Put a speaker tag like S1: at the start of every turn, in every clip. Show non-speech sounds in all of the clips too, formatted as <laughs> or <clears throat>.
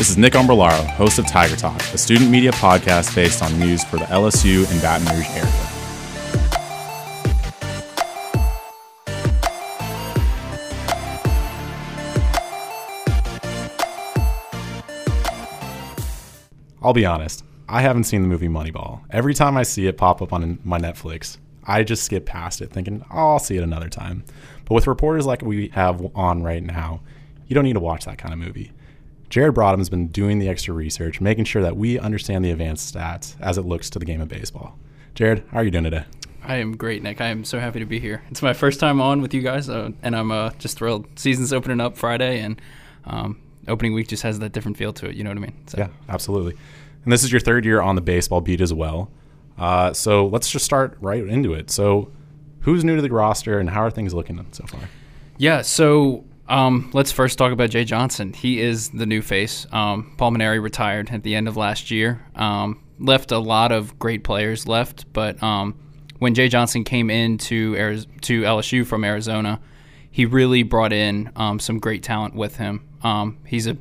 S1: This is Nick Umbrellaro, host of Tiger Talk, a student media podcast based on news for the LSU and Baton Rouge area. I'll be honest, I haven't seen the movie Moneyball. Every time I see it pop up on my Netflix, I just skip past it thinking, oh, I'll see it another time. But with reporters like we have on right now, you don't need to watch that kind of movie. Jared Broadham has been doing the extra research, making sure that we understand the advanced stats as it looks to the game of baseball. Jared, how are you doing today?
S2: I am great, Nick. I am so happy to be here. It's my first time on with you guys, uh, and I'm uh, just thrilled. Season's opening up Friday, and um, opening week just has that different feel to it. You know what I mean?
S1: So. Yeah, absolutely. And this is your third year on the baseball beat as well. Uh, so let's just start right into it. So, who's new to the roster, and how are things looking so far?
S2: Yeah, so um, let's first talk about Jay Johnson. He is the new face. Um, Paul Mainieri retired at the end of last year. Um, left a lot of great players left, but um, when Jay Johnson came into Ari- to LSU from Arizona, he really brought in um, some great talent with him. Um, he's a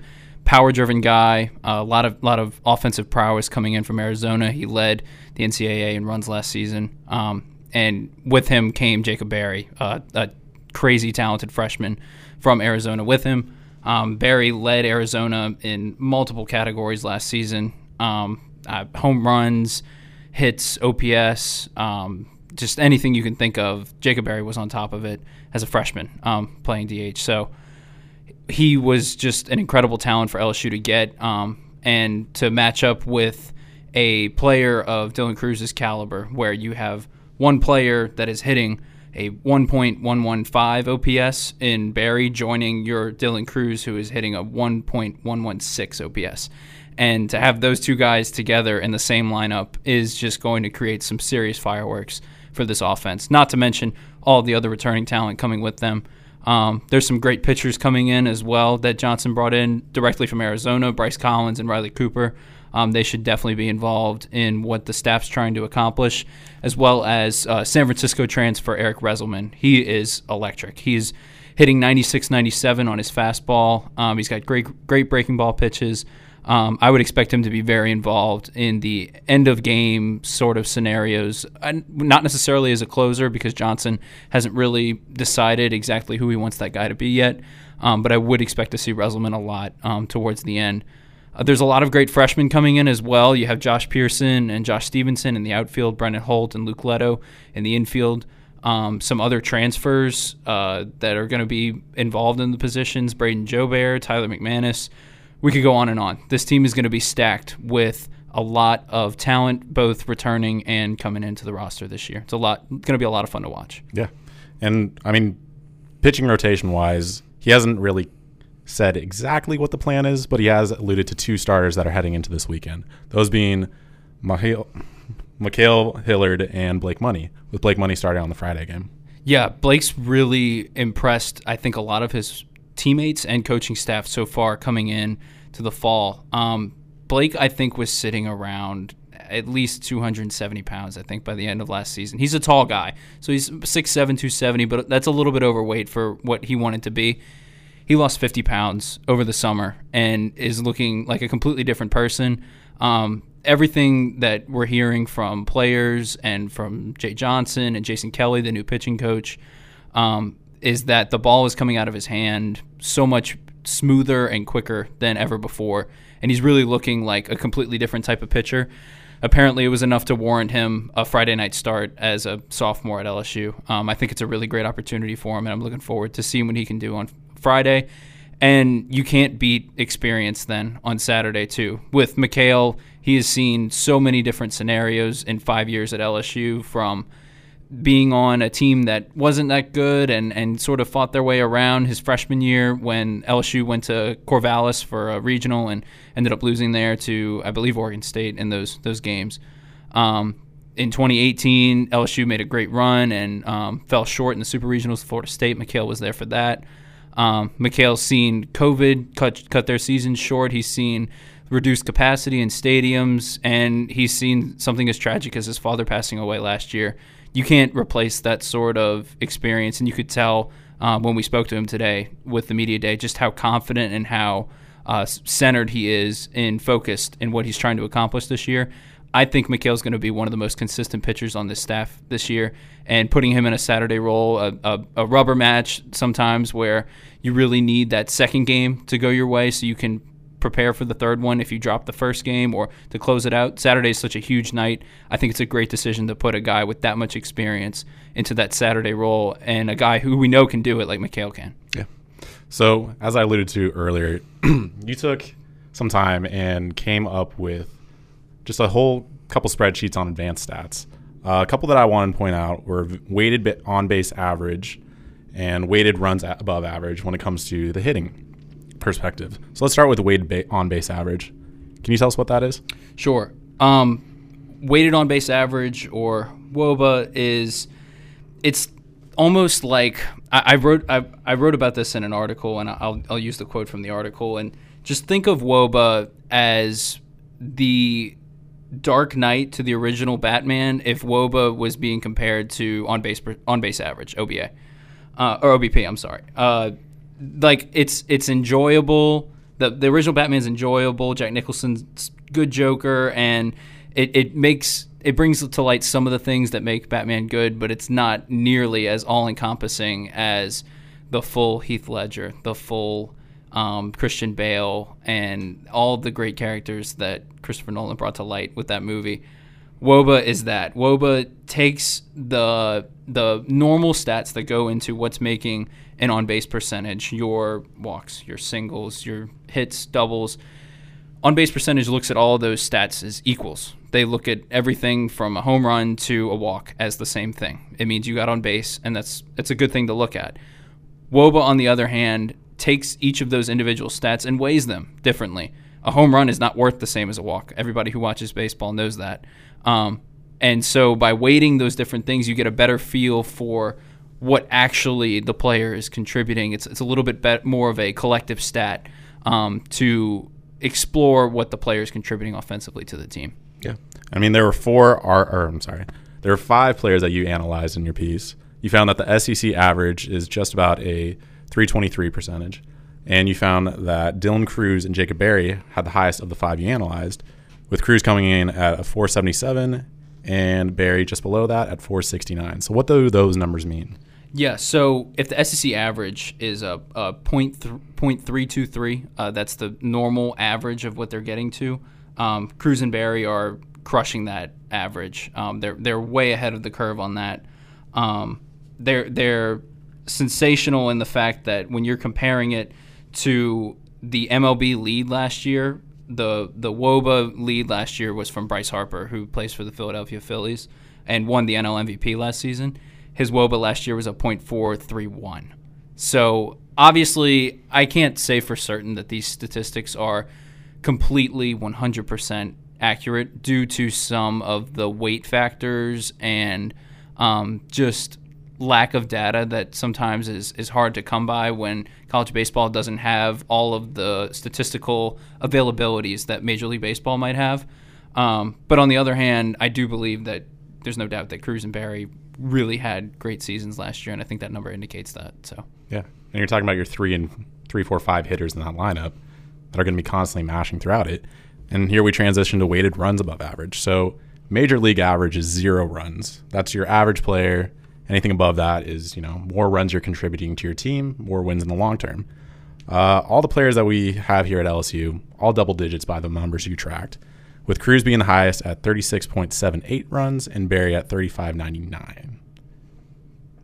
S2: power-driven guy. A lot of lot of offensive prowess coming in from Arizona. He led the NCAA in runs last season, and with him came Jacob Berry, uh, a crazy talented freshman from Arizona with him. Um, Berry led Arizona in multiple categories last season um, uh, home runs, hits, OPS, um, just anything you can think of. Jacob Berry was on top of it as a freshman um, playing DH. So he was just an incredible talent for LSU to get um, and to match up with a player of Dylan Crews's caliber, where you have one player that is hitting a 1.115 OPS in Berry, joining your Dylan Crews, who is hitting a 1.116 OPS. And to have those two guys together in the same lineup is just going to create some serious fireworks for this offense. Not to mention all the other returning talent coming with them. Um, there's some great pitchers coming in as well that Johnson brought in directly from Arizona Bryce Collins and Riley Cooper. Um, they should definitely be involved in what the staff's trying to accomplish, as well as uh, San Francisco transfer Eric Reyzelman. He is electric. He's hitting 96, 97 on his fastball. Um, he's got great, great breaking ball pitches. Um, I would expect him to be very involved in the end of game sort of scenarios, not necessarily as a closer because Johnson hasn't really decided exactly who he wants that guy to be yet. Um, but I would expect to see Reyzelman a lot um, towards the end. Uh, there's a lot of great freshmen coming in as well. You have Josh Pearson and Josh Stevenson in the outfield, Brendan Holt and Luke Leto in the infield. Um, some other transfers uh, that are going to be involved in the positions Brayden Jobert, Tyler McManus. We could go on and on. This team is going to be stacked with a lot of talent, both returning and coming into the roster this year. It's a lot going to be a lot of fun to watch.
S1: Yeah. And I mean, pitching rotation wise, he hasn't really said exactly what the plan is, but he has alluded to two starters that are heading into this weekend. Those being Ma'Khail, Hilliard and Blake Money, with Blake Money starting on the Friday game.
S2: Yeah, Blake's really impressed, I think, a lot of his teammates and coaching staff so far coming in to the fall. Um, Blake, I think, was sitting around at least 270 pounds, I think, by the end of last season. He's a tall guy, so he's 6'7, 270, but that's a little bit overweight for what he wanted to be he lost 50 pounds over the summer and is looking like a completely different person. Um, everything that we're hearing from players and from Jay Johnson and Jason Kelly, the new pitching coach, um, is that the ball is coming out of his hand so much smoother and quicker than ever before. And he's really looking like a completely different type of pitcher. Apparently, it was enough to warrant him a Friday night start as a sophomore at LSU. Um, I think it's a really great opportunity for him, and I'm looking forward to seeing what he can do on Friday. And you can't beat experience then on Saturday, too. With Ma'Khail, he has seen so many different scenarios in five years at LSU from being on a team that wasn't that good and, and sort of fought their way around his freshman year when LSU went to Corvallis for a regional and ended up losing there to, I believe, Oregon State in those, those games. Um, in 2018, LSU made a great run and um, fell short in the Super Regionals. Florida State, Ma'Khail was there for that. Um, Ma'Khail's seen COVID cut cut their season short. He's seen reduced capacity in stadiums, and he's seen something as tragic as his father passing away last year. You can't replace that sort of experience, and you could tell um, when we spoke to him today with the media day just how confident and how uh, centered he is and focused in what he's trying to accomplish this year. I think Ma'Khail's going to be one of the most consistent pitchers on this staff this year, and putting him in a Saturday role, a, a, a, rubber match sometimes where you really need that second game to go your way so you can prepare for the third one if you drop the first game or to close it out. Saturday is such a huge night. I think it's a great decision to put a guy with that much experience into that Saturday role and a guy who we know can do it like Ma'Khail can.
S1: Yeah. So, as I alluded to earlier, <clears throat> you took some time and came up with just a whole couple spreadsheets on advanced stats. Uh, a couple that I want to point out were weighted on base average and weighted runs above average when it comes to the hitting perspective. So let's start with weighted on base average. Can you tell us what that is?
S2: Sure. Um, weighted on base average or WOBA is it's almost like I, I wrote I, I, wrote about this in an article and I'll I'll use the quote from the article and just think of WOBA as the Dark Knight to the original Batman if Woba was being compared to on base on base average OBA uh, or OBP. I'm sorry. Uh, like it's it's enjoyable. The the original Batman's enjoyable. Jack Nicholson's good Joker, and it, it makes it brings to light some of the things that make Batman good, but it's not nearly as all encompassing as the full Heath Ledger, the full um, Christian Bale, and all the great characters that Christopher Nolan brought to light with that movie. Woba is that. Woba takes the the normal stats that go into what's making an on base percentage, your walks, your singles, your hits, doubles. On base percentage looks at all those stats as equals. They look at everything from a home run to a walk as the same thing. It means you got on base, and that's that's a good thing to look at. Woba, on the other hand, takes each of those individual stats and weighs them differently. A home run is not worth the same as a walk. Everybody who watches baseball knows that. Um, and so by weighting those different things, you get a better feel for what actually the player is contributing. It's, it's a little bit be- more of a collective stat um, to explore what the player is contributing offensively to the team.
S1: Yeah. I mean, there were four, or, or I'm sorry, there were five players that you analyzed in your piece. You found that the SEC average is just about a 323 percentage. And you found that Dylan Crews and Jacob Berry had the highest of the five you analyzed, with Crews coming in at a 477 and Berry just below that at 469. So what do those numbers mean?
S2: Yeah, so if the SEC average is a, a point th- uh, that's the normal average of what they're getting to. Um, Crews and Berry are crushing that average. Um, they're they're way ahead of the curve on that. Um, they're they're sensational in the fact that when you're comparing it to the MLB lead last year, the the WOBA lead last year was from Bryce Harper, who plays for the Philadelphia Phillies and won the NL MVP last season. His WOBA last year was a .431. So obviously, I can't say for certain that these statistics are completely 100% accurate due to some of the weight factors and um, just lack of data that sometimes is, is hard to come by when college baseball doesn't have all of the statistical availabilities that Major League Baseball might have. Um, but on the other hand, I do believe that there's no doubt that Cruz and Berry really had great seasons last year, and I think that number indicates that. So
S1: yeah, and you're talking about your three and three, four, five hitters in that lineup that are going to be constantly mashing throughout it. And here we transition to weighted runs above average. So major league average is zero runs. That's your average player Anything above that is, you know, more runs you're contributing to your team, more wins in the long term. Uh, all the players that we have here at LSU, all double digits by the numbers you tracked, with Crews being the highest at 36.78 runs and Berry at 35.99.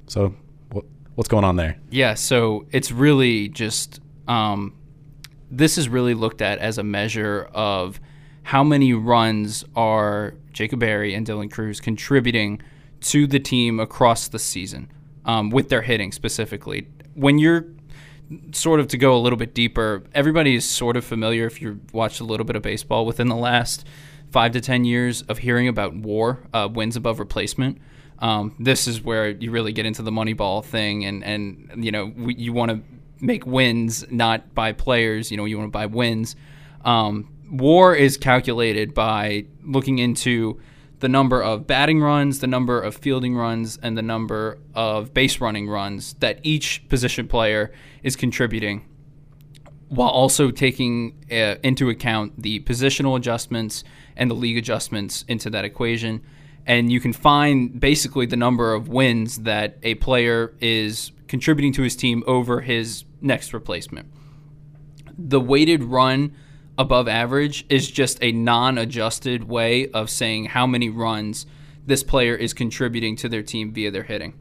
S1: So, what, what's going on there?
S2: Yeah, so it's really just um, this is really looked at as a measure of how many runs are Jacob Berry and Dylan Crews contributing to the team across the season um, with their hitting specifically. When you're sort of to go a little bit deeper, everybody is sort of familiar if you've watched a little bit of baseball within the last five to 10 years of hearing about war, uh, wins above replacement. Um, this is where you really get into the Moneyball thing, and, and you know, we, you want to make wins, not buy players, you know, you want to buy wins. Um, war is calculated by looking into the number of batting runs, the number of fielding runs, and the number of base running runs that each position player is contributing. while also taking uh, into account the positional adjustments and the league adjustments into that equation. And you can find basically the number of wins that a player is contributing to his team over his next replacement. The weighted run above average is just a non adjusted way of saying how many runs this player is contributing to their team via their hitting.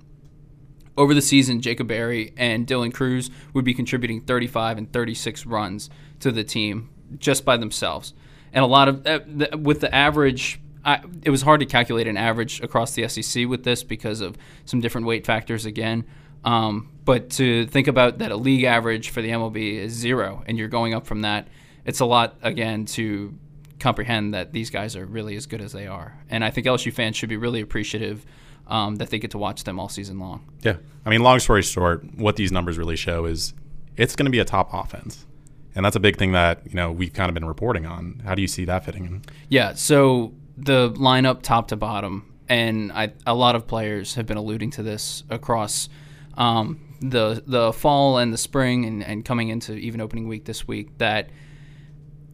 S2: Over the season, Jacob Berry and Dylan Crews would be contributing 35 and 36 runs to the team just by themselves. And a lot of, the, with the average, I, it was hard to calculate an average across the SEC with this because of some different weight factors again. Um, but to think about that a league average for the MLB is zero and you're going up from that, it's a lot, again, to comprehend that these guys are really as good as they are. And I think LSU fans should be really appreciative um, that they get to watch them all season long.
S1: Yeah. I mean, long story short, what these numbers really show is it's going to be a top offense. And that's a big thing that, you know, we've kind of been reporting on. How do you see that fitting in?
S2: Yeah. So the lineup top to bottom, and I, a lot of players have been alluding to this across um, the the fall and the spring and, and coming into even opening week this week that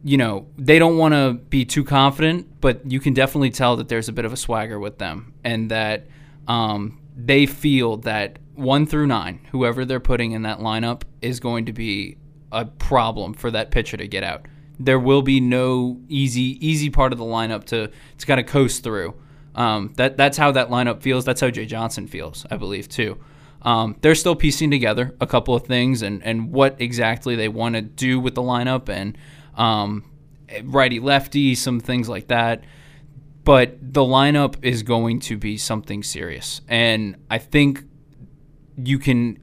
S2: you know they don't want to be too confident, but you can definitely tell that there's a bit of a swagger with them, and that um, they feel that one through nine, whoever they're putting in that lineup, is going to be a problem for that pitcher to get out. There will be no easy easy part of the lineup to to kind of coast through. Um, that that's how that lineup feels. That's how Jay Johnson feels, I believe too. Um, they're still piecing together a couple of things and and what exactly they want to do with the lineup and um, righty lefty, some things like that but the lineup is going to be something serious. And I think you can,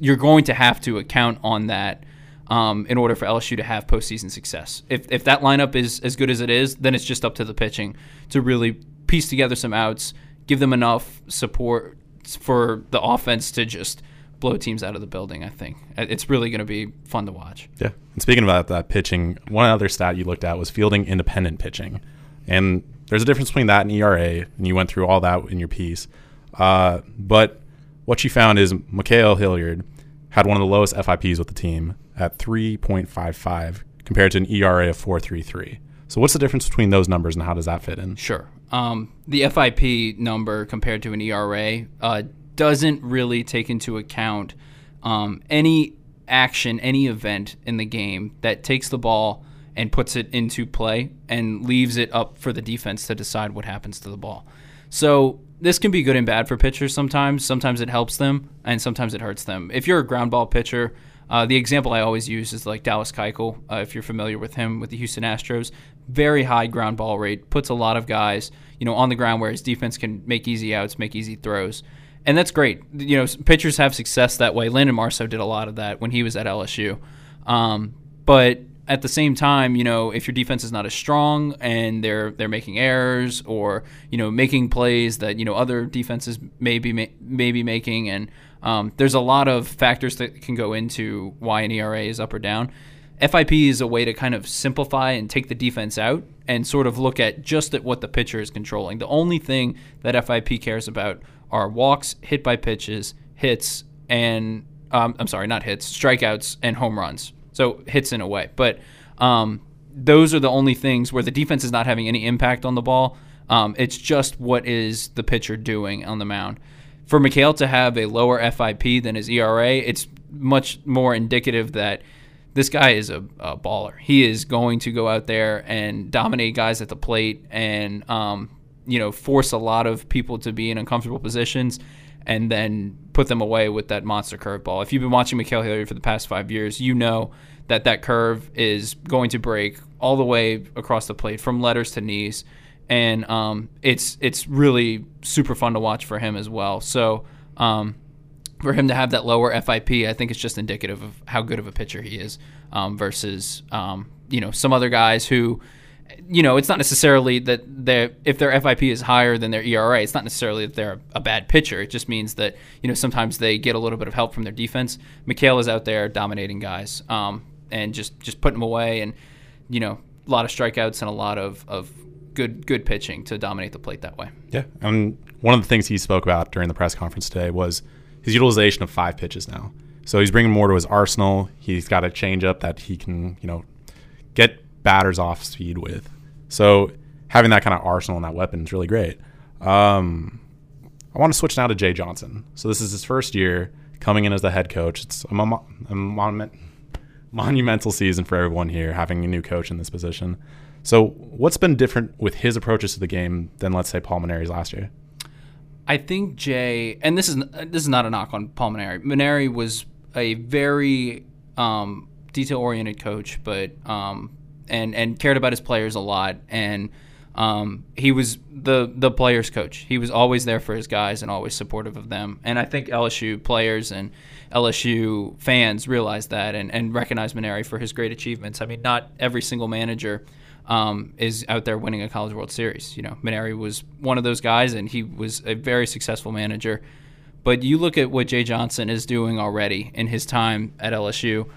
S2: you're going to have to account on that um, in order for LSU to have postseason success. If, if that lineup is as good as it is, then it's just up to the pitching to really piece together some outs, give them enough support for the offense to just blow teams out of the building. I think it's really going to be fun to watch.
S1: Yeah. And speaking about that pitching, one other stat you looked at was fielding independent pitching, and there's a difference between that and ERA, and you went through all that in your piece. Uh, but what you found is Ma'Khail Hilliard had one of the lowest FIPs with the team at 3.55 compared to an ERA of 4.33. So what's the difference between those numbers and how does that fit in?
S2: Sure. Um, the FIP number compared to an ERA uh, doesn't really take into account um, any action, any event in the game that takes the ball and puts it into play and leaves it up for the defense to decide what happens to the ball. So this can be good and bad for pitchers sometimes. Sometimes it helps them, and sometimes it hurts them. If you're a ground ball pitcher, uh, the example I always use is like Dallas Keuchel. Uh, if you're familiar with him with the Houston Astros, very high ground ball rate, puts a lot of guys, you know, on the ground where his defense can make easy outs, make easy throws, and that's great. You know, pitchers have success that way. Landon Marceau did a lot of that when he was at LSU, um, but at the same time, you know, if your defense is not as strong and they're they're making errors or you know making plays that you know other defenses may be may be making, and um, there's a lot of factors that can go into why an ERA is up or down. FIP is a way to kind of simplify and take the defense out and sort of look at just at what the pitcher is controlling. The only thing that FIP cares about are walks, hit by pitches, hits, and um, I'm sorry, not hits, strikeouts, and home runs so hits in a way. But um, those are the only things where the defense is not having any impact on the ball. Um, it's just what is the pitcher doing on the mound. For Ma'Khail to have a lower FIP than his ERA, it's much more indicative that this guy is a, a baller. He is going to go out there and dominate guys at the plate and um, you know force a lot of people to be in uncomfortable positions and then put them away with that monster curveball. If you've been watching Ma'Khail Hilliard for the past five years, you know that that curve is going to break all the way across the plate from letters to knees, and um, it's it's really super fun to watch for him as well. So. Um, for him to have that lower FIP, I think it's just indicative of how good of a pitcher he is um, versus um, you know some other guys who you know, it's not necessarily that they if their FIP is higher than their ERA, it's not necessarily that they're a bad pitcher. It just means that you know sometimes they get a little bit of help from their defense. Ma'Khail is out there dominating guys um, and just just putting them away, and you know a lot of strikeouts and a lot of of good good pitching to dominate the plate that way.
S1: Yeah, and one of the things he spoke about during the press conference today was his utilization of five pitches now. So he's bringing more to his arsenal. He's got a changeup that he can, you know, get batters off speed with. So having that kind of arsenal and that weapon is really great. Um, I want to switch now to Jay Johnson. So this is his first year coming in as the head coach. It's a, a monument, monumental season for everyone here, having a new coach in this position. So what's been different with his approaches to the game than let's say Paul Mainieri's last year?
S2: I think Jay, and this is this is not a knock on Paul Mainieri. Mainieri was a very um, detail oriented coach, but um, and and cared about his players a lot, and um, he was the the players coach. He was always there for his guys and always supportive of them. And I think LSU players and LSU fans realize that and, and recognize Mainieri for his great achievements. I mean, not every single manager um, is out there winning a College World Series. You know, Mainieri was one of those guys, and he was a very successful manager. But you look at what Jay Johnson is doing already in his time at LSU.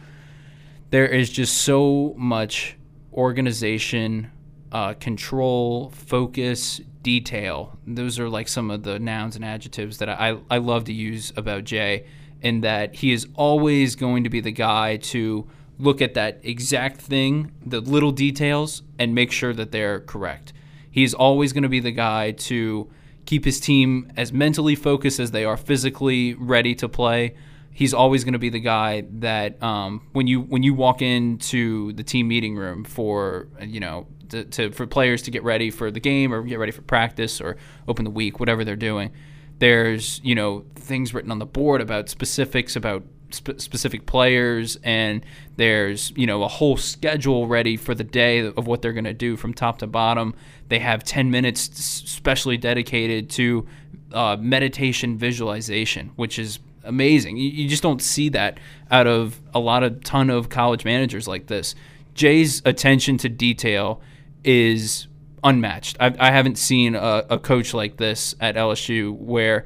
S2: There is just so much organization, uh, control, focus, detail. Those are like some of the nouns and adjectives that I, I love to use about Jay, in that he is always going to be the guy to look at that exact thing, the little details, and make sure that they're correct. He's always going to be the guy to keep his team as mentally focused as they are physically ready to play. He's always going to be the guy that um, when you when you walk into the team meeting room for you know to, to, for players to get ready for the game or get ready for practice or open the week, whatever they're doing. There's you know things written on the board about specifics about sp- specific players, and there's you know a whole schedule ready for the day of what they're going to do from top to bottom. They have 10 minutes specially dedicated to uh, meditation visualization, which is amazing. You, you just don't see that out of a lot of ton of college managers like this. Jay's attention to detail is unmatched. I, I haven't seen a, a, coach like this at LSU where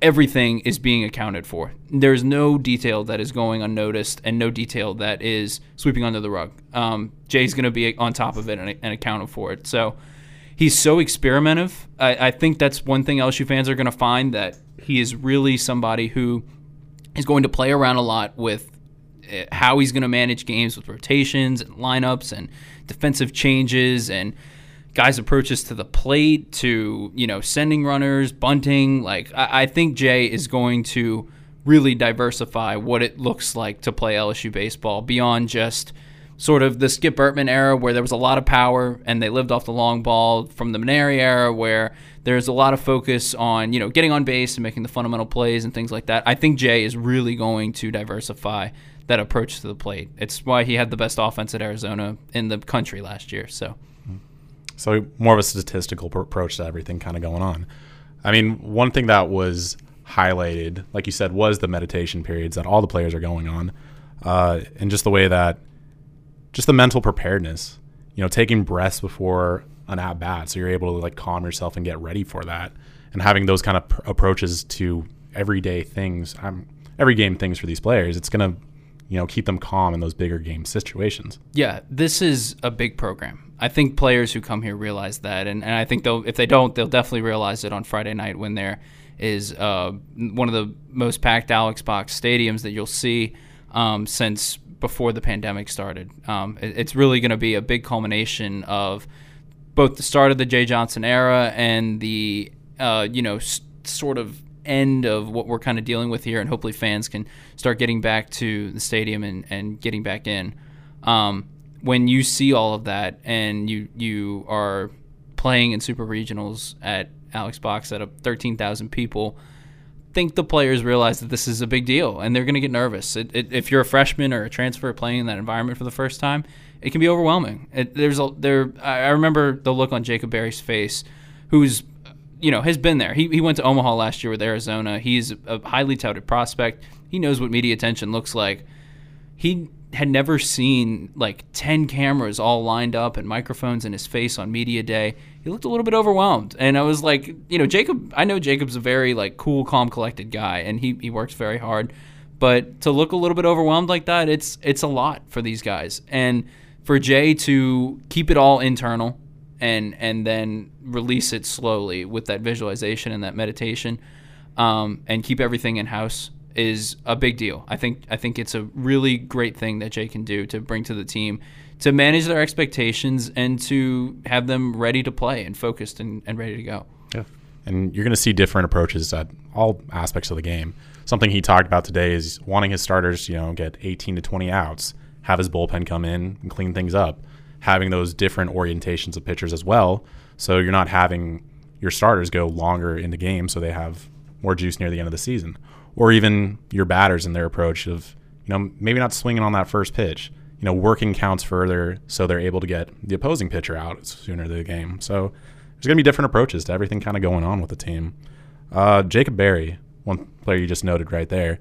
S2: everything is being accounted for. There's no detail that is going unnoticed and no detail that is sweeping under the rug. Um, Jay's going to be on top of it and, and, accounted for it. So he's so experimentative. I, I think that's one thing LSU fans are going to find that he is really somebody who is going to play around a lot with eh, how he's going to manage games with rotations and lineups and defensive changes and – guys' approaches to the plate, to you know sending runners, bunting. Like I, I think Jay is going to really diversify what it looks like to play LSU baseball beyond just sort of the Skip Bertman era where there was a lot of power and they lived off the long ball from the Mainieri era where there's a lot of focus on, you know, getting on base and making the fundamental plays and things like that. I think Jay is really going to diversify that approach to the plate. It's why he had the best offense at Arizona in the country last year. So
S1: so more of a statistical approach to everything kind of going on. I mean, one thing that was highlighted, like you said, was the meditation periods that all the players are going on, uh, and just the way that, just the mental preparedness. You know, taking breaths before an at bat, so you're able to like calm yourself and get ready for that, and having those kind of pr- approaches to everyday things, um, every game things for these players. It's gonna, you know, keep them calm in those bigger game situations.
S2: Yeah, this is a big program I think players who come here realize that, and, and I think they'll if they don't, they'll definitely realize it on Friday night when there is uh, one of the most packed Alex Box stadiums that you'll see um, since before the pandemic started. Um, it, it's really going to be a big culmination of both the start of the Jay Johnson era and the uh, you know s- sort of end of what we're kind of dealing with here, and hopefully fans can start getting back to the stadium and, and getting back in. Um, when you see all of that and you you are playing in super regionals at Alex Box at 13,000 people, think the players realize that this is a big deal and they're going to get nervous. It, it, if you're a freshman or a transfer playing in that environment for the first time, it can be overwhelming. It, there's a there. I remember the look on Jacob Berry's face, who's you know has been there. He he went to Omaha last year with Arizona. He's a highly touted prospect. He knows what media attention looks like. He had never seen like 10 cameras all lined up and microphones in his face on media day. He looked a little bit overwhelmed. And i was like you know jacob i know jacob's a very like cool calm collected guy and he, he works very hard. But to look a little bit overwhelmed like that it's it's a lot for these guys. And for jay to keep it all internal and and then release it slowly with that visualization and that meditation um, and keep everything in house is a big deal. I think I think it's a really great thing that Jay can do to bring to the team to manage their expectations and to have them ready to play and focused and, and ready to go.
S1: Yeah. And you're going to see different approaches at all aspects of the game. Something he talked about today is wanting his starters, you know, get 18 to 20 outs, have his bullpen come in and clean things up, having those different orientations of pitchers as well. So you're not having your starters go longer in the game so they have more juice near the end of the season. Or even your batters in their approach of, you know, maybe not swinging on that first pitch, you know, working counts further so they're able to get the opposing pitcher out sooner the game. So there's going to be different approaches to everything kind of going on with the team. Uh, Jacob Berry, one player you just noted right there,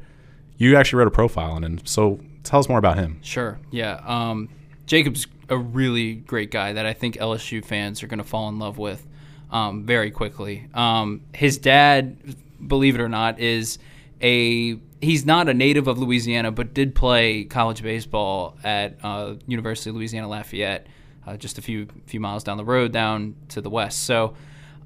S1: you actually wrote a profile on him. So tell us more about him.
S2: Sure. Yeah. Um, Jacob's a really great guy that I think LSU fans are going to fall in love with um, very quickly. Um, his dad, believe it or not, is a he's not a native of Louisiana, but did play college baseball at uh, University of Louisiana Lafayette, uh, just a few few miles down the road, down to the west. So.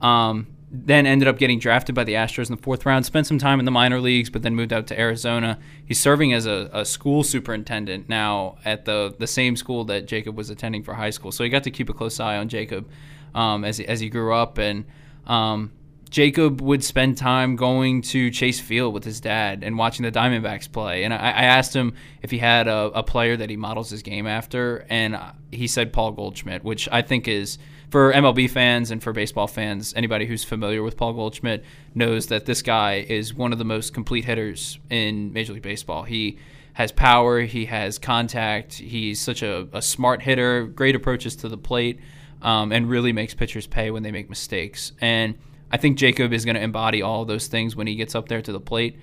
S2: Um, then ended up getting drafted by the Astros in the fourth round. Spent some time in the minor leagues, but then moved out to Arizona. He's serving as a, a, school superintendent now at the the same school that Jacob was attending for high school. So he got to keep a close eye on Jacob um, as he, as he grew up, and um, Jacob would spend time going to Chase Field with his dad and watching the Diamondbacks play. And I, I asked him if he had a, a, player that he models his game after, and he said Paul Goldschmidt, which I think is for MLB fans and for baseball fans, anybody who's familiar with Paul Goldschmidt knows that this guy is one of the most complete hitters in Major League Baseball. He has power, he has contact, he's such a, a smart hitter, great approaches to the plate, um, and really makes pitchers pay when they make mistakes. And I think Jacob is going to embody all those things when he gets up there to the plate.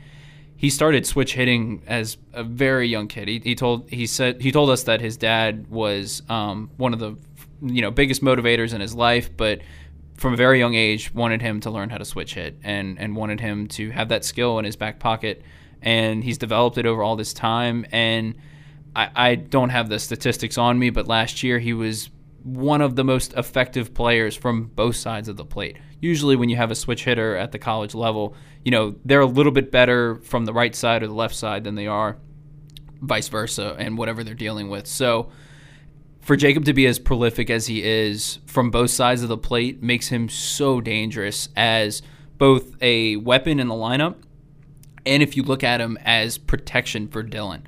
S2: He started switch hitting as a very young kid. He, he told he said he told us that his dad was um, one of the you know biggest motivators in his life, but from a very young age wanted him to learn how to switch hit and and wanted him to have that skill in his back pocket. And he's developed it over all this time. And I, I don't have the statistics on me, but last year he was one of the most effective players from both sides of the plate usually when you have a switch hitter at the college level, you know, they're a little bit better from the right side or the left side than they are vice versa and whatever they're dealing with. So for Jacob to be as prolific as he is from both sides of the plate makes him so dangerous as both a weapon in the lineup and if you look at him as protection for Dylan.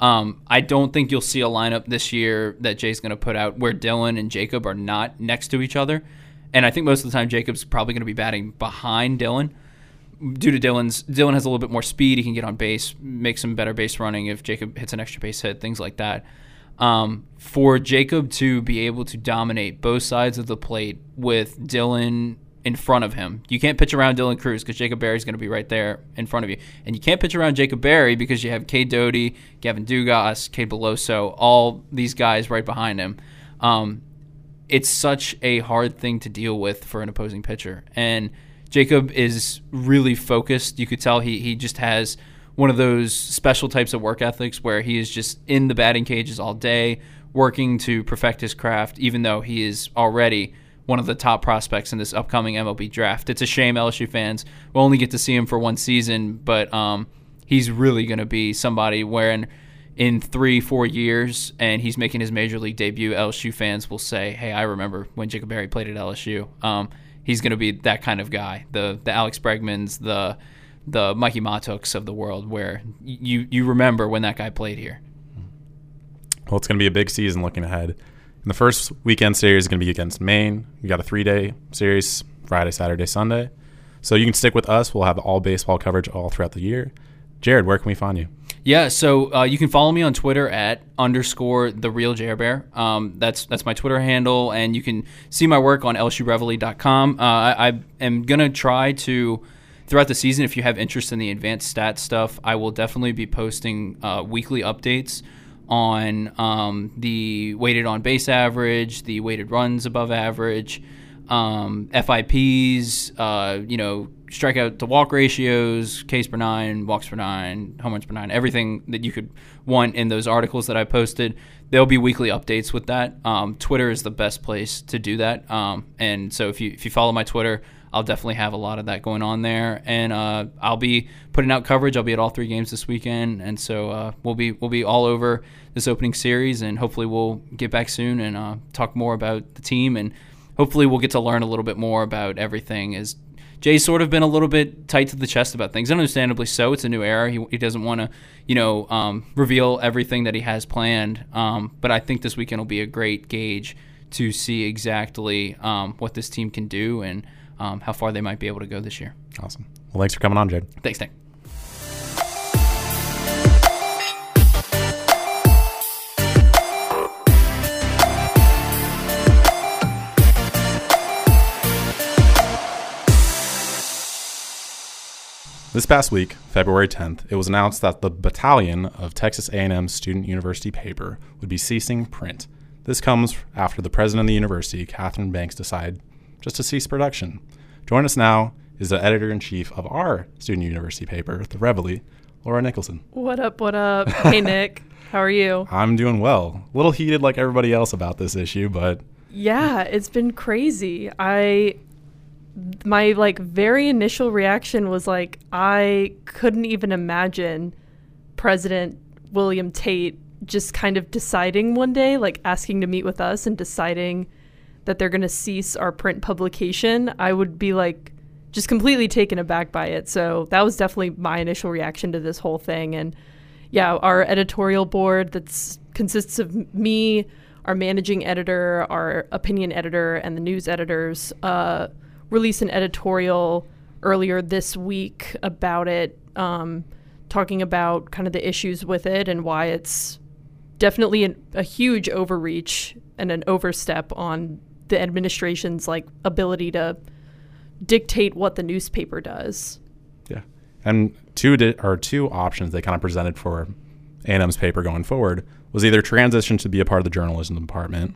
S2: Um, I don't think you'll see a lineup this year that Jay's going to put out where Dylan and Jacob are not next to each other. And I think most of the time Jacob's probably going to be batting behind Dylan due to Dylan's Dylan has a little bit more speed. He can get on base, make some better base running if Jacob hits an extra base hit, things like that. Um, for Jacob to be able to dominate both sides of the plate with Dylan in front of him, you can't pitch around Dylan Crews because Jacob Berry's going to be right there in front of you, and you can't pitch around Jacob Berry because you have Cade Doughty, Gavin Dugas, Cade Beloso, all these guys right behind him. Um, it's such a hard thing to deal with for an opposing pitcher. And Jacob is really focused. You could tell he he just has one of those special types of work ethics where he is just in the batting cages all day, working to perfect his craft, even though he is already one of the top prospects in this upcoming MLB draft. It's a shame LSU fans will only get to see him for one season, but um, he's really going to be somebody wearing – in three, four years, and he's making his major league debut, LSU fans will say, "Hey, I remember when Jacob Berry played at LSU." Um, he's going to be that kind of guy, the the Alex Bregmans, the the Mikie Mahtooks of the world, where you you remember when that guy played here.
S1: Well, it's going to be a big season looking ahead. And the first weekend series is going to be against Maine. We got a three day series, Friday, Saturday, Sunday. So you can stick with us. We'll have all baseball coverage all throughout the year. Jared, where can we find you?
S2: Yeah, so uh, you can follow me on Twitter at underscore the real Bear. Um, that's that's my Twitter handle, and you can see my work on lsureveille.com. Uh, I, I am gonna try to throughout the season. If you have interest in the advanced stat stuff, I will definitely be posting uh, weekly updates on um, the weighted on base average, the weighted runs above average, um, FIPs, uh, you know, strikeout to walk ratios, Ks per nine, walks per nine, home runs per nine, everything that you could want in those articles that I posted. There'll be weekly updates with that. Um, Twitter is the best place to do that. Um, and so if you if you follow my Twitter, I'll definitely have a lot of that going on there, and uh, I'll be putting out coverage. I'll be at all three games this weekend, and so uh, we'll be we'll be all over this opening series, and hopefully we'll get back soon and uh, talk more about the team, and hopefully we'll get to learn a little bit more about everything. As Jay's sort of been a little bit tight to the chest about things, understandably so. It's a new era. He, he doesn't want to, you know, um, reveal everything that he has planned. Um, but I think this weekend will be a great gauge to see exactly um, what this team can do and um, how far they might be able to go this year.
S1: Awesome. Well, thanks for coming on, Jade.
S2: Thanks, Nick.
S1: This past week, February 10th, it was announced that the battalion of Texas A&M Student University paper would be ceasing print. This comes after the president of the university, Katherine Banks, decided just to cease production. Join us now is the editor in chief of our student university paper, The Reveille, Laura Nicholson.
S3: What up? What up? hey, Nick. <laughs> How are you?
S1: I'm doing well. A little heated like everybody else about this issue, but
S3: yeah, it's been crazy. I my like very initial reaction was like I couldn't even imagine President William Tate just kind of deciding one day, like asking to meet with us and deciding that they're going to cease our print publication. I would be like just completely taken aback by it. So that was definitely my initial reaction to this whole thing. And yeah, our editorial board that's consists of me, our managing editor, our opinion editor, and the news editors. Uh, released an editorial earlier this week about it, um, talking about kind of the issues with it and why it's definitely an, a huge overreach and an overstep on the administration's like ability to dictate what the newspaper does.
S1: Yeah, and two di- or two options they kind of presented for A&M's paper going forward was either transition to be a part of the journalism department,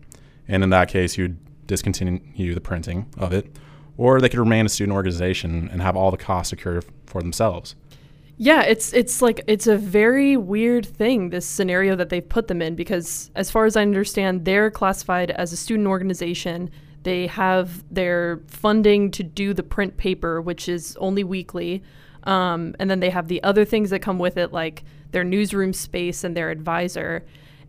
S1: and in that case you'd discontinue the printing of it, or they could remain a student organization and have all the costs secured for themselves.
S3: Yeah, it's it's like it's a very weird thing this scenario that they've put them in because as far as I understand, they're classified as a student organization. They have their funding to do the print paper, which is only weekly, um, and then they have the other things that come with it, like their newsroom space and their advisor.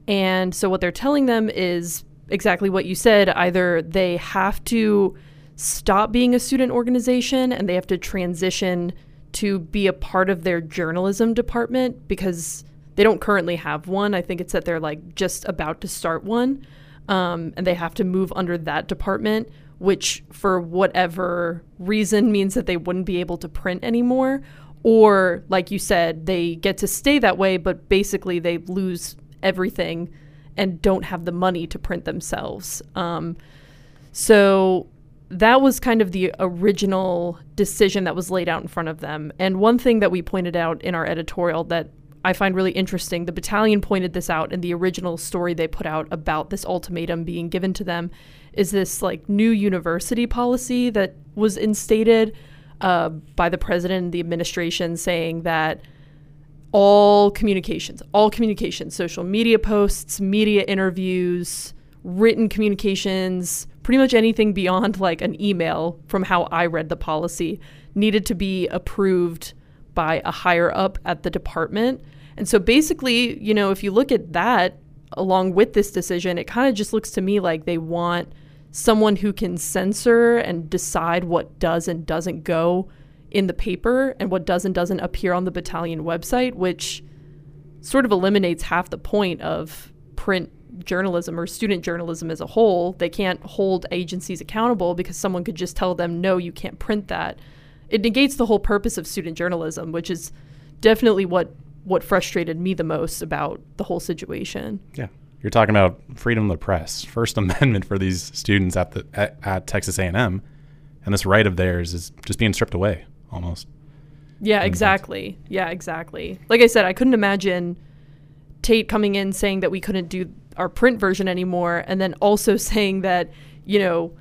S3: And so what they're telling them is exactly what you said. Either they have to stop being a student organization and they have to transition to be a part of their journalism department because they don't currently have one. I think it's that they're like just about to start one. Um, and they have to move under that department, which for whatever reason means that they wouldn't be able to print anymore. Or, like you said, they get to stay that way, but basically they lose everything and don't have the money to print themselves. Um, so that was kind of the original decision that was laid out in front of them. And one thing that we pointed out in our editorial that I find really interesting, the battalion pointed this out in the original story they put out about this ultimatum being given to them, is this like new university policy that was instated uh, by the president and the administration saying that all communications, all communications, social media posts, media interviews, written communications, pretty much anything beyond like an email from how I read the policy needed to be approved by a higher up at the department. And so basically, you know, if you look at that along with this decision, it kind of just looks to me like they want someone who can censor and decide what does and doesn't go in the paper and what does and doesn't appear on the battalion website, which sort of eliminates half the point of print journalism or student journalism as a whole. They can't hold agencies accountable because someone could just tell them, no, you can't print that. It negates the whole purpose of student journalism, which is definitely what what frustrated me the most about the whole situation.
S1: Yeah. You're talking about freedom of the press, First <laughs> Amendment for these students at the at, at Texas A&M, and this right of theirs is just being stripped away almost.
S3: Yeah, exactly. Yeah, exactly. Like I said, I couldn't imagine Tate coming in saying that we couldn't do our print version anymore and then also <laughs> saying that you know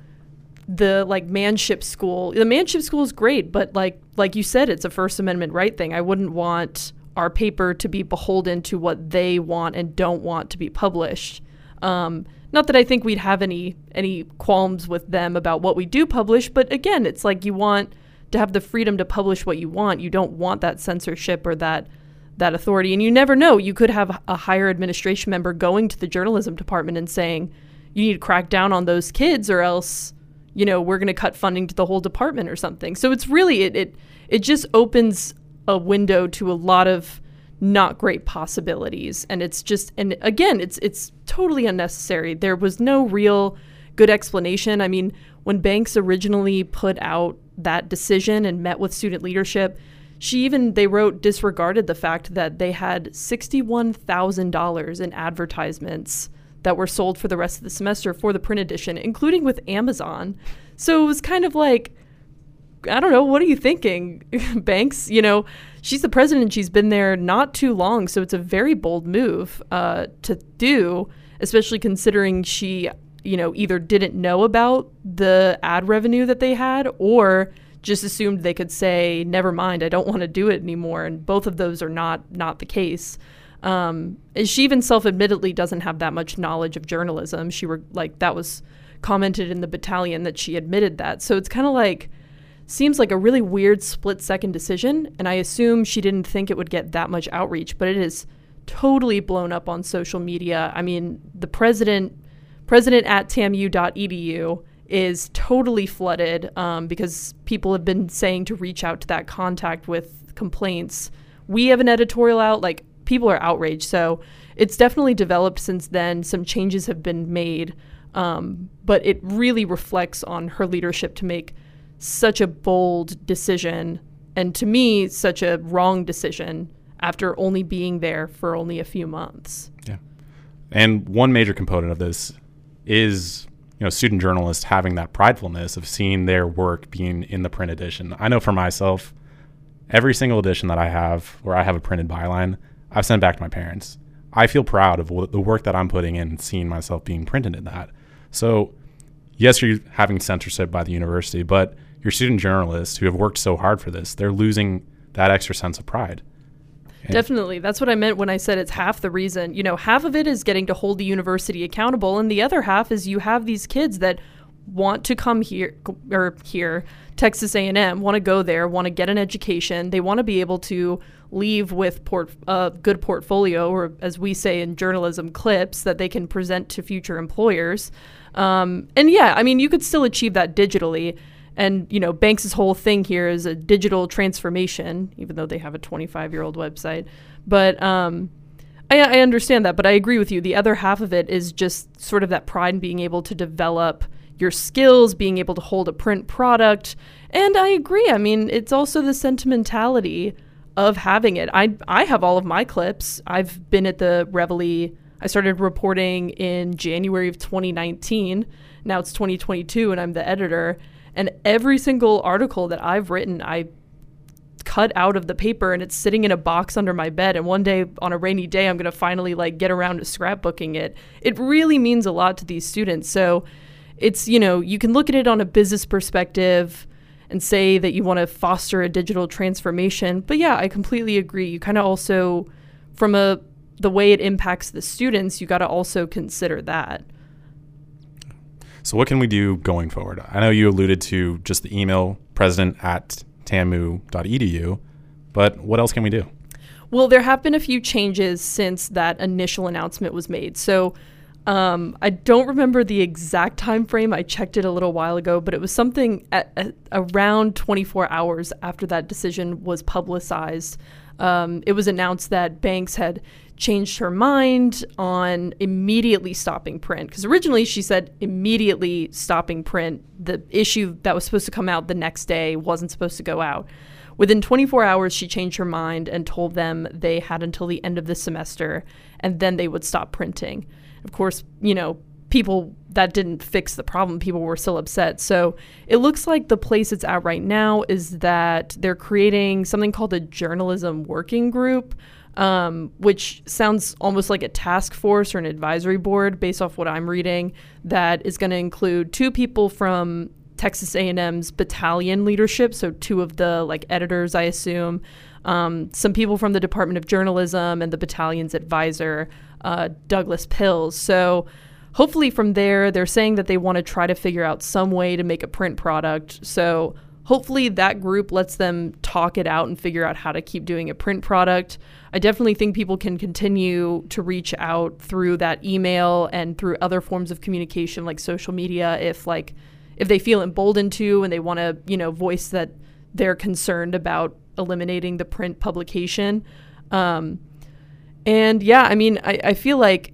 S3: the like manship school the manship school is great but like like you said it's a first amendment right thing i wouldn't want our paper to be beholden to what they want and don't want to be published um, not that I think we'd have any any qualms with them about what we do publish, but again, it's like you want to have the freedom to publish what you want. You don't want that censorship or that that authority. And you never know. You could have a higher administration member going to the journalism department and saying, you need to crack down on those kids or else, you know, we're going to cut funding to the whole department or something. So it's really, it, it, it just opens a window to a lot of not great possibilities. And it's just, and again, it's, it's totally unnecessary. There was no real good explanation. I mean, when Banks originally put out that decision and met with student leadership, she even, they wrote, disregarded the fact that they had $61,000 in advertisements that were sold for the rest of the semester for the print edition, including with Amazon. So it was kind of like, I don't know, what are you thinking, <laughs> Banks? You know, she's the president. She's been there not too long, so it's a very bold move uh, to do, especially considering she, you know, either didn't know about the ad revenue that they had or just assumed they could say, "Never mind, I don't want to do it anymore." And both of those are not not the case. Um, she even self-admittedly doesn't have that much knowledge of journalism. She were like that was commented in the battalion that she admitted that. So it's kind of like seems like a really weird split-second decision, and I assume she didn't think it would get that much outreach, but it is totally blown up on social media. I mean, the president president at tamu.edu is totally flooded um, because people have been saying to reach out to that contact with complaints. We have an editorial out, like people are outraged. So it's definitely developed since then. Some changes have been made, um, but it really reflects on her leadership to make such a bold decision and to me, such a wrong decision after only being there for only a few months.
S1: Yeah. And one major component of this is know student journalists having that pridefulness of seeing their work being in the print edition. I know for myself, every single edition that I have where I have a printed byline, I've sent back to my parents. I feel proud of the work that I'm putting in, seeing myself being printed in that. So, yes, you're having censorship by the university, but your student journalists who have worked so hard for this, they're losing that extra sense of pride.
S3: Definitely. That's what I meant when I said it's half the reason. You know, half of it is getting to hold the university accountable, and the other half is you have these kids that want to come here or here Texas A&M want to go there want to get an education they want to be able to leave with port a uh, good portfolio or as we say in journalism clips that they can present to future employers um, and yeah I mean you could still achieve that digitally and you know, Banks's whole thing here is a digital transformation, even though they have a 25 year old website. But um, I, I understand that, but I agree with you. The other half of it is just sort of that pride in being able to develop your skills, being able to hold a print product. And I agree. I mean, it's also the sentimentality of having it. I I have all of my clips. I've been at the Reveille. I started reporting in January of 2019. Now it's 2022 and I'm the editor. And every single article that I've written, I cut out of the paper and it's sitting in a box under my bed and one day on a rainy day I'm going to finally like get around to scrapbooking it. It really means a lot to these students. So it's, you know, you can look at it on a business perspective and say that you want to foster a digital transformation. But yeah, I completely agree. You kind of also from a the way it impacts the students, you got to also consider that.
S1: So, what can we do going forward? I know you alluded to just the email president at tamu.edu, but what else can we do?
S3: Well, there have been a few changes since that initial announcement was made. So, um, I don't remember the exact time frame. I checked it a little while ago, but it was something at, at around 24 hours after that decision was publicized. Um, it was announced that Banks had changed her mind on immediately stopping print. Because originally she said immediately stopping print the issue that was supposed to come out the next day wasn't supposed to go out. Within 24 hours she changed her mind and told them they had until the end of the semester and then they would stop printing. Of course you know people that didn't fix the problem. People were still upset. So it looks like the place it's at right now is that they're creating something called a journalism working group um, which sounds almost like a task force or an advisory board based off what I'm reading that is going to include two people from Texas A&M's battalion leadership, so two of the like editors, I assume, um, some people from the Department of Journalism and the battalion's advisor, uh, Douglas Pils. So hopefully from there, they're saying that they want to try to figure out some way to make a print product. So hopefully that group lets them talk it out and figure out how to keep doing a print product. I definitely think people can continue to reach out through that email and through other forms of communication like social media if like if they feel emboldened to and they want to, you know, voice that they're concerned about eliminating the print publication. Um, and yeah, I mean, I, I feel like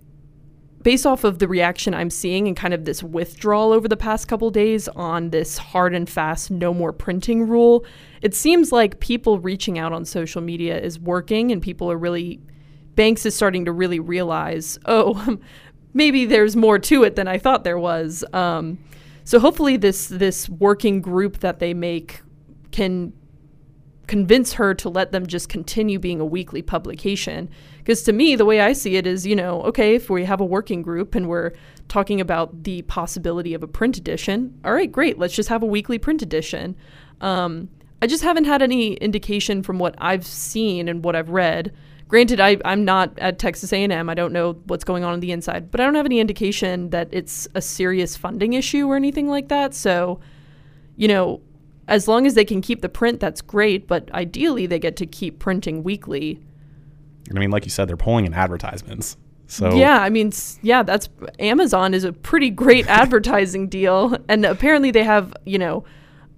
S3: based off of the reaction I'm seeing and kind of this withdrawal over the past couple days on this hard and fast no more printing rule, it seems like people reaching out on social media is working and people are really Banks is starting to really realize, <laughs> oh, maybe there's more to it than I thought there was. Um, so hopefully this this working group that they make can convince her to let them just continue being a weekly publication. Because to me, the way I see it is, you know, okay, if we have a working group and we're talking about the possibility of a print edition, all right, great, let's just have a weekly print edition. Um, I just haven't had any indication from what I've seen and what I've read. Granted, I, I'm not at Texas A&M. I don't know what's going on on the inside, but I don't have any indication that it's a serious funding issue or anything like that. So, you know, as long as they can keep the print, that's great. But ideally, they get to keep printing weekly.
S1: I mean, like you said, they're pulling in advertisements. So
S3: yeah, I mean, yeah, that's Amazon is a pretty great <laughs> advertising deal, and apparently they have you know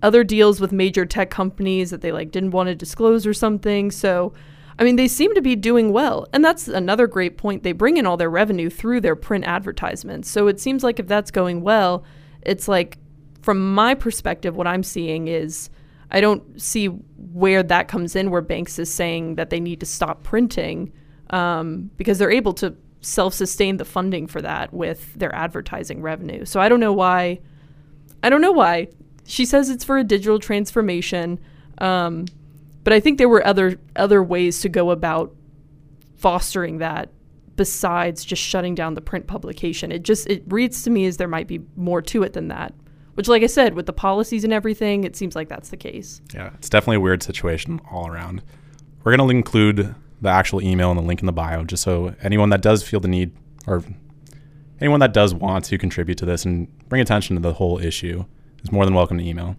S3: other deals with major tech companies that they like didn't want to disclose or something. So, I mean, they seem to be doing well, and that's another great point. They bring in all their revenue through their print advertisements. So it seems like if that's going well, it's like from my perspective, what I'm seeing is I don't see where that comes in, where Banks is saying that they need to stop printing um, because they're able to self sustain the funding for that with their advertising revenue. So I don't know why. I don't know why. She says it's for a digital transformation. Um, but I think there were other other ways to go about fostering that besides just shutting down the print publication. It just it reads to me as there might be more to it than that. Which, like I said, with the policies and everything, it seems like that's the case.
S1: Yeah, it's definitely a weird situation all around. We're going to include the actual email and the link in the bio just so anyone that does feel the need or anyone that does want to contribute to this and bring attention to the whole issue is more than welcome to email.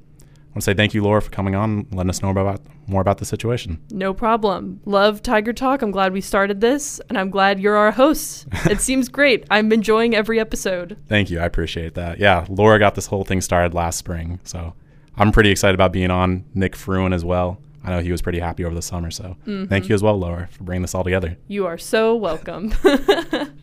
S1: I want to say thank you, Laura, for coming on and letting us know about more about the situation.
S3: No problem. Love Tiger Talk. I'm glad we started this, and I'm glad you're our host. it <laughs> seems great. I'm enjoying every episode.
S1: Thank you. I appreciate that. Yeah, Laura got this whole thing started last spring, so I'm pretty excited about being on. Nick Fruin as well. I know he was pretty happy over the summer, so mm-hmm. thank you as well, Laura, for bringing this all together.
S3: You are so welcome. <laughs>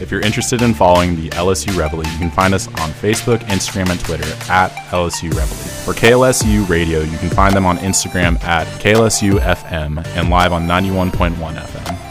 S1: If you're interested in following the LSU Reveille, you can find us on Facebook, Instagram, and Twitter at LSU Reveille. For KLSU Radio, you can find them on Instagram at KLSU FM and live on 91.1 FM.